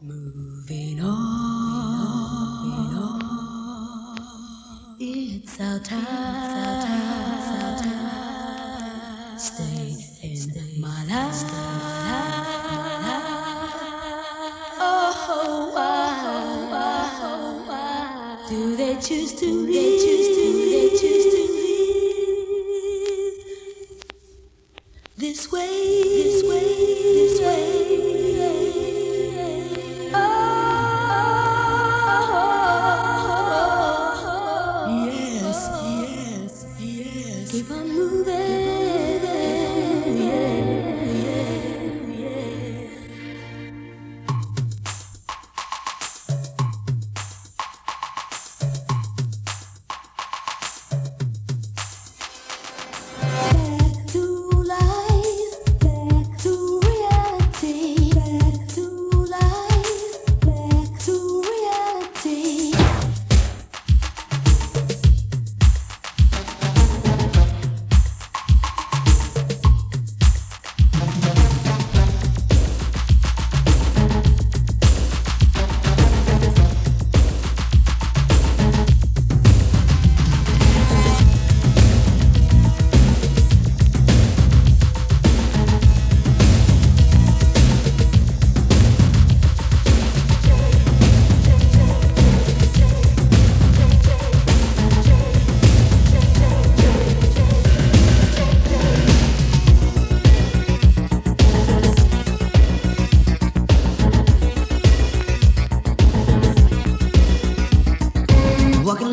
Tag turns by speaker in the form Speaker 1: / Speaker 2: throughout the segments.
Speaker 1: Moving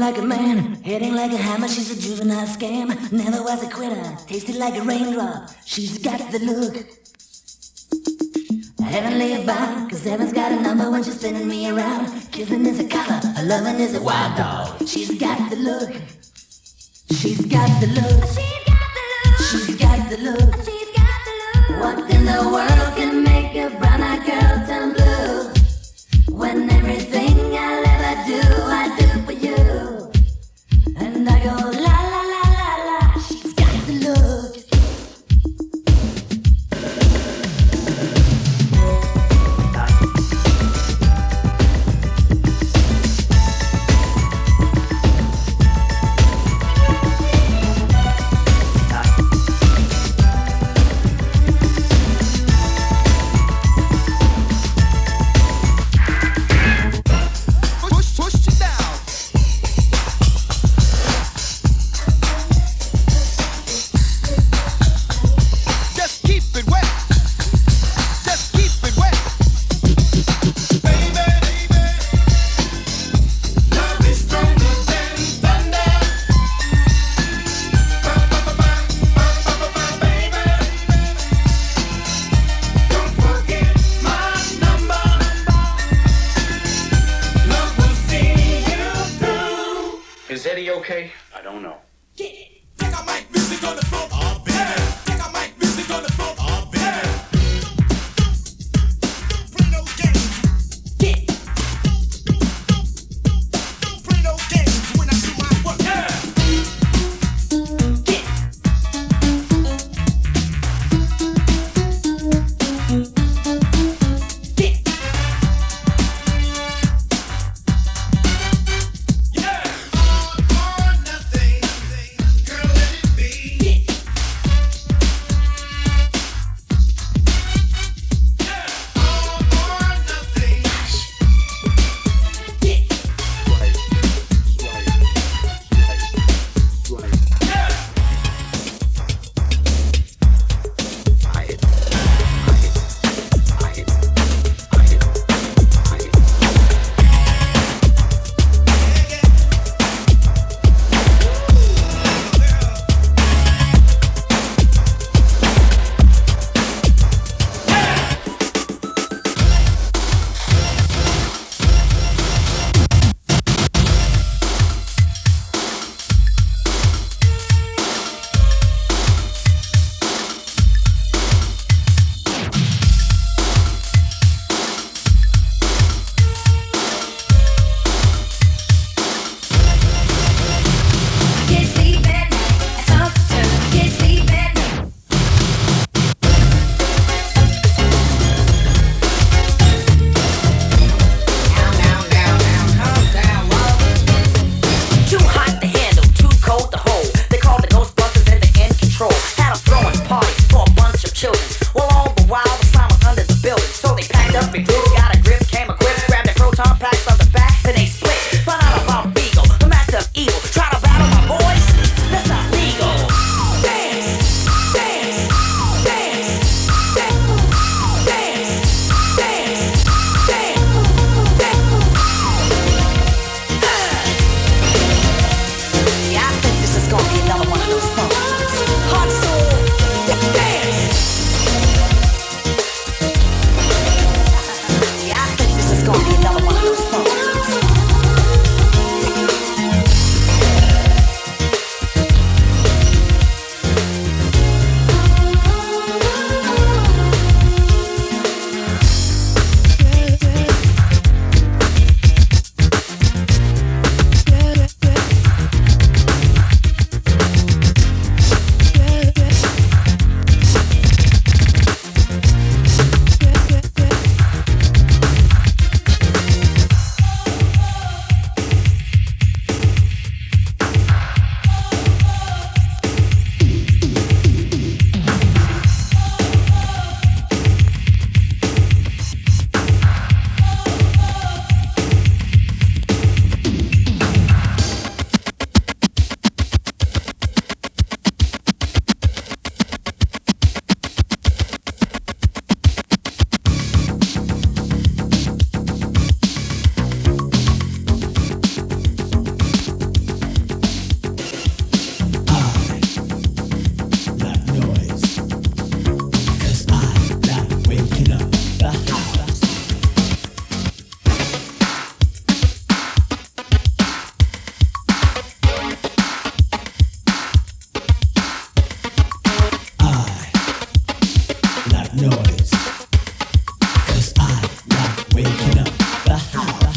Speaker 2: like a man, hitting like a hammer, she's a juvenile scam. Never was a quitter, tasted like a raindrop. She's got the look. Heavenly about, cause heaven's got a number when she's spinning me around. Kissing is a color, her loving is a wild dog. She's got the look. She's got the look. She's got the look. She's got the look. What in the world can make a brown eyed girl turn blue? I the
Speaker 3: house.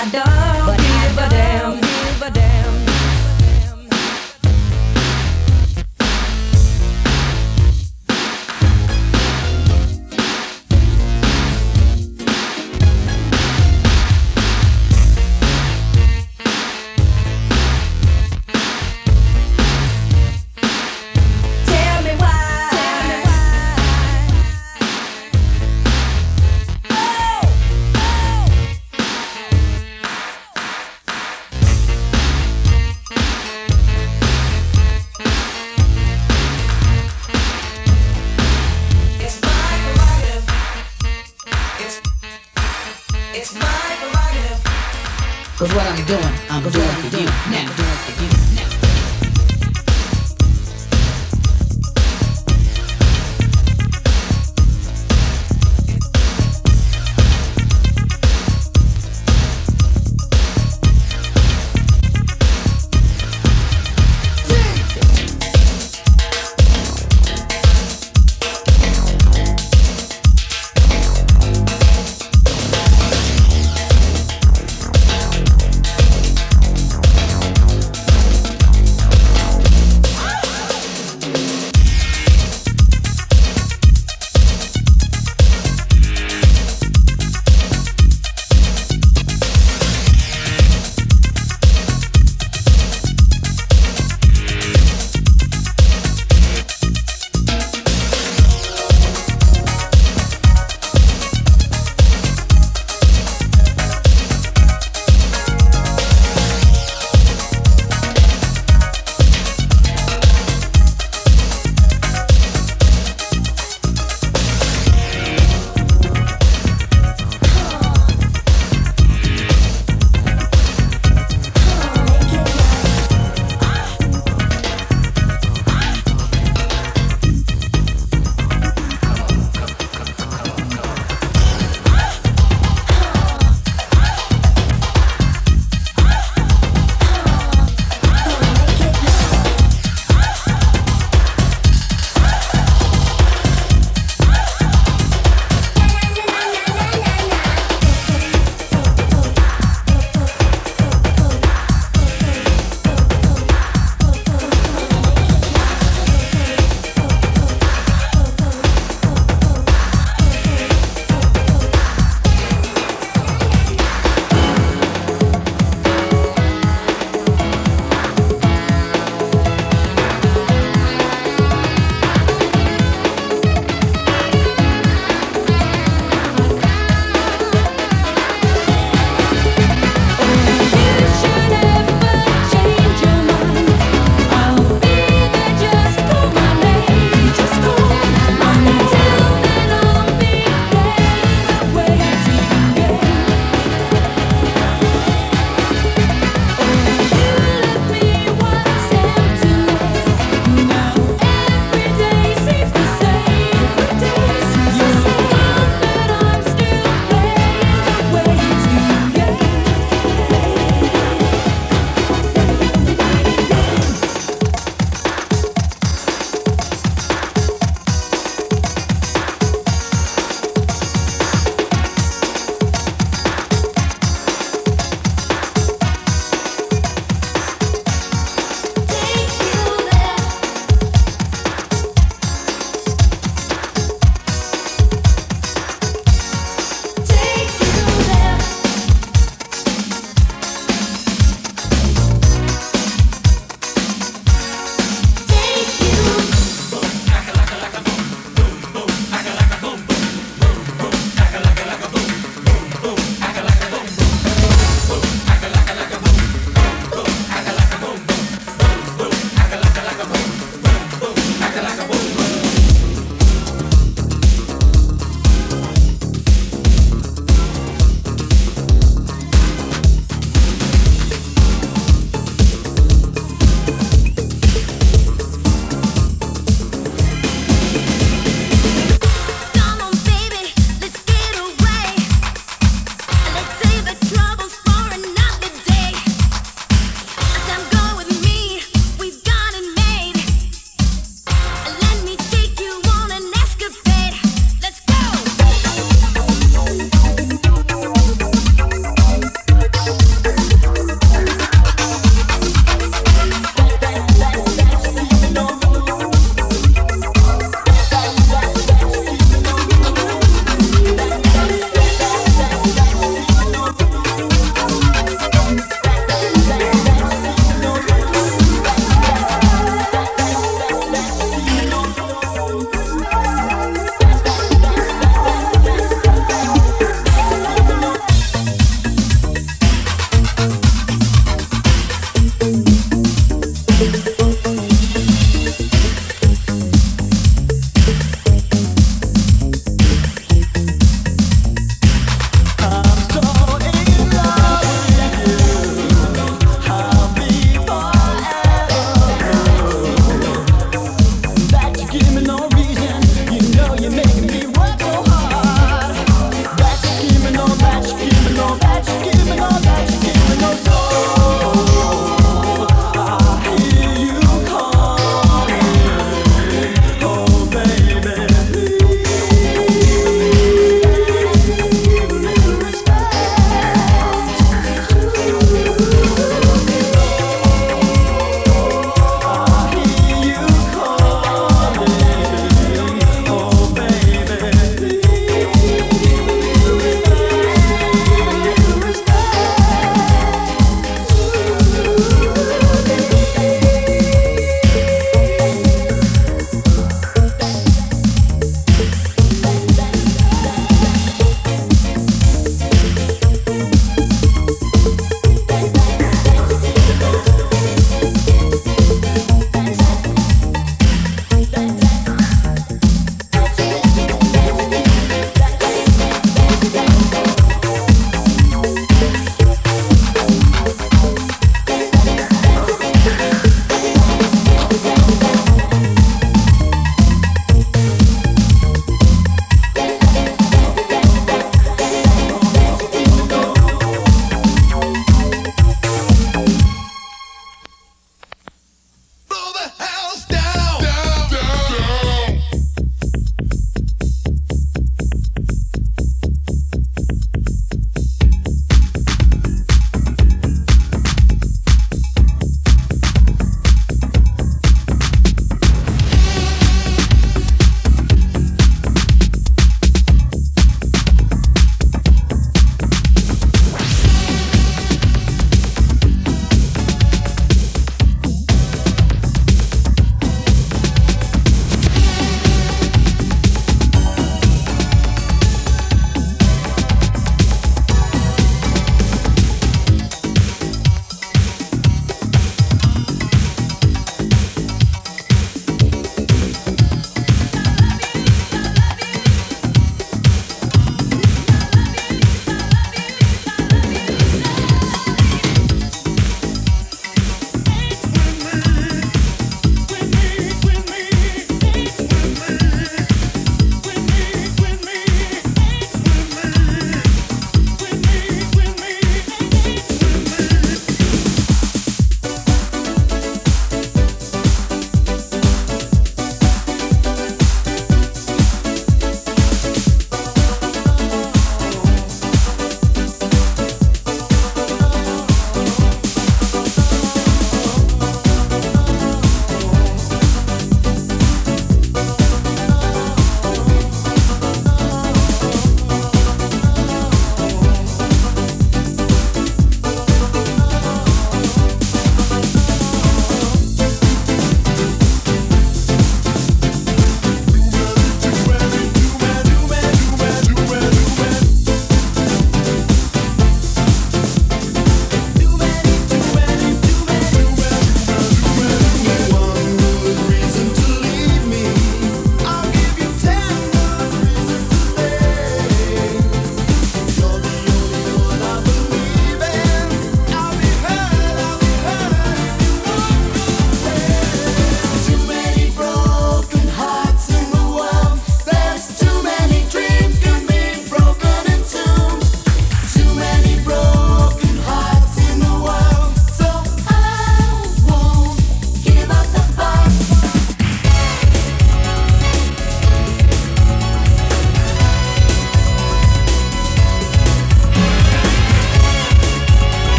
Speaker 3: I
Speaker 4: don't
Speaker 5: give a damn.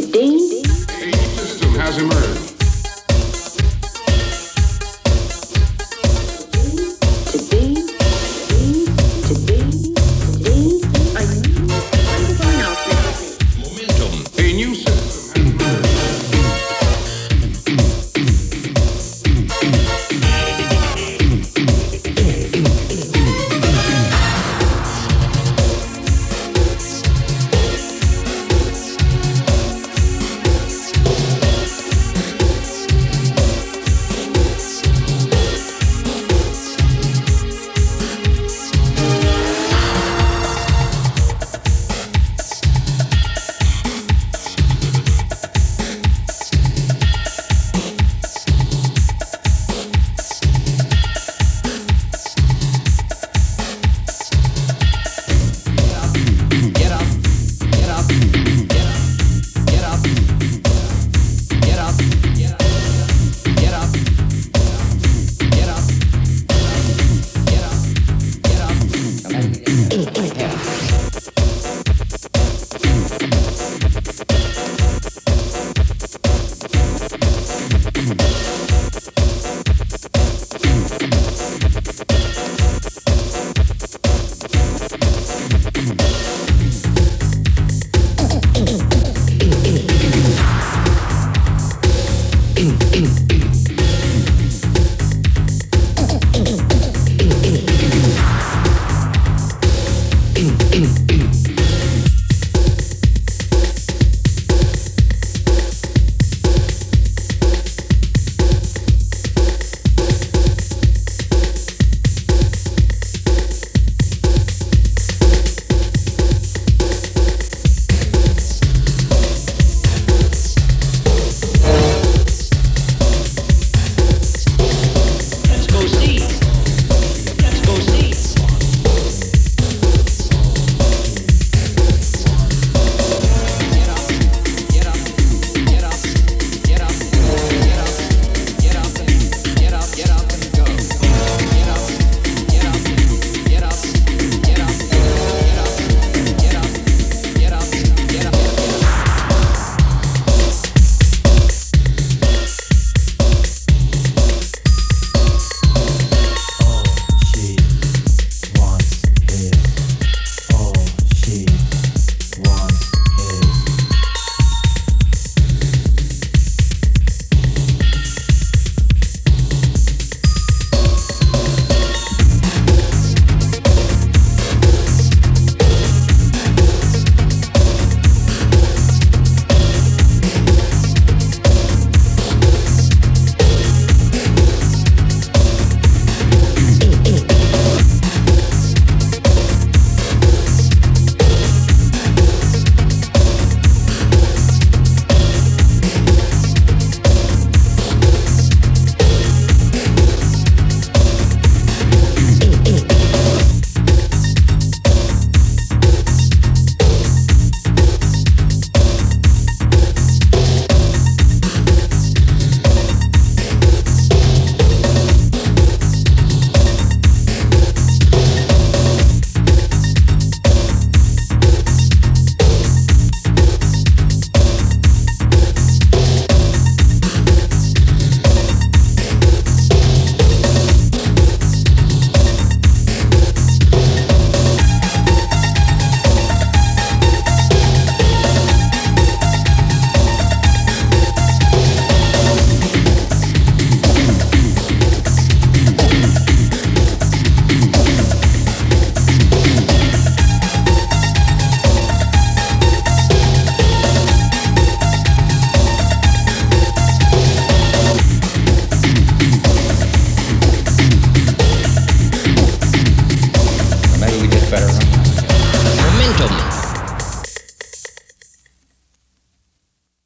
Speaker 6: A system has emerged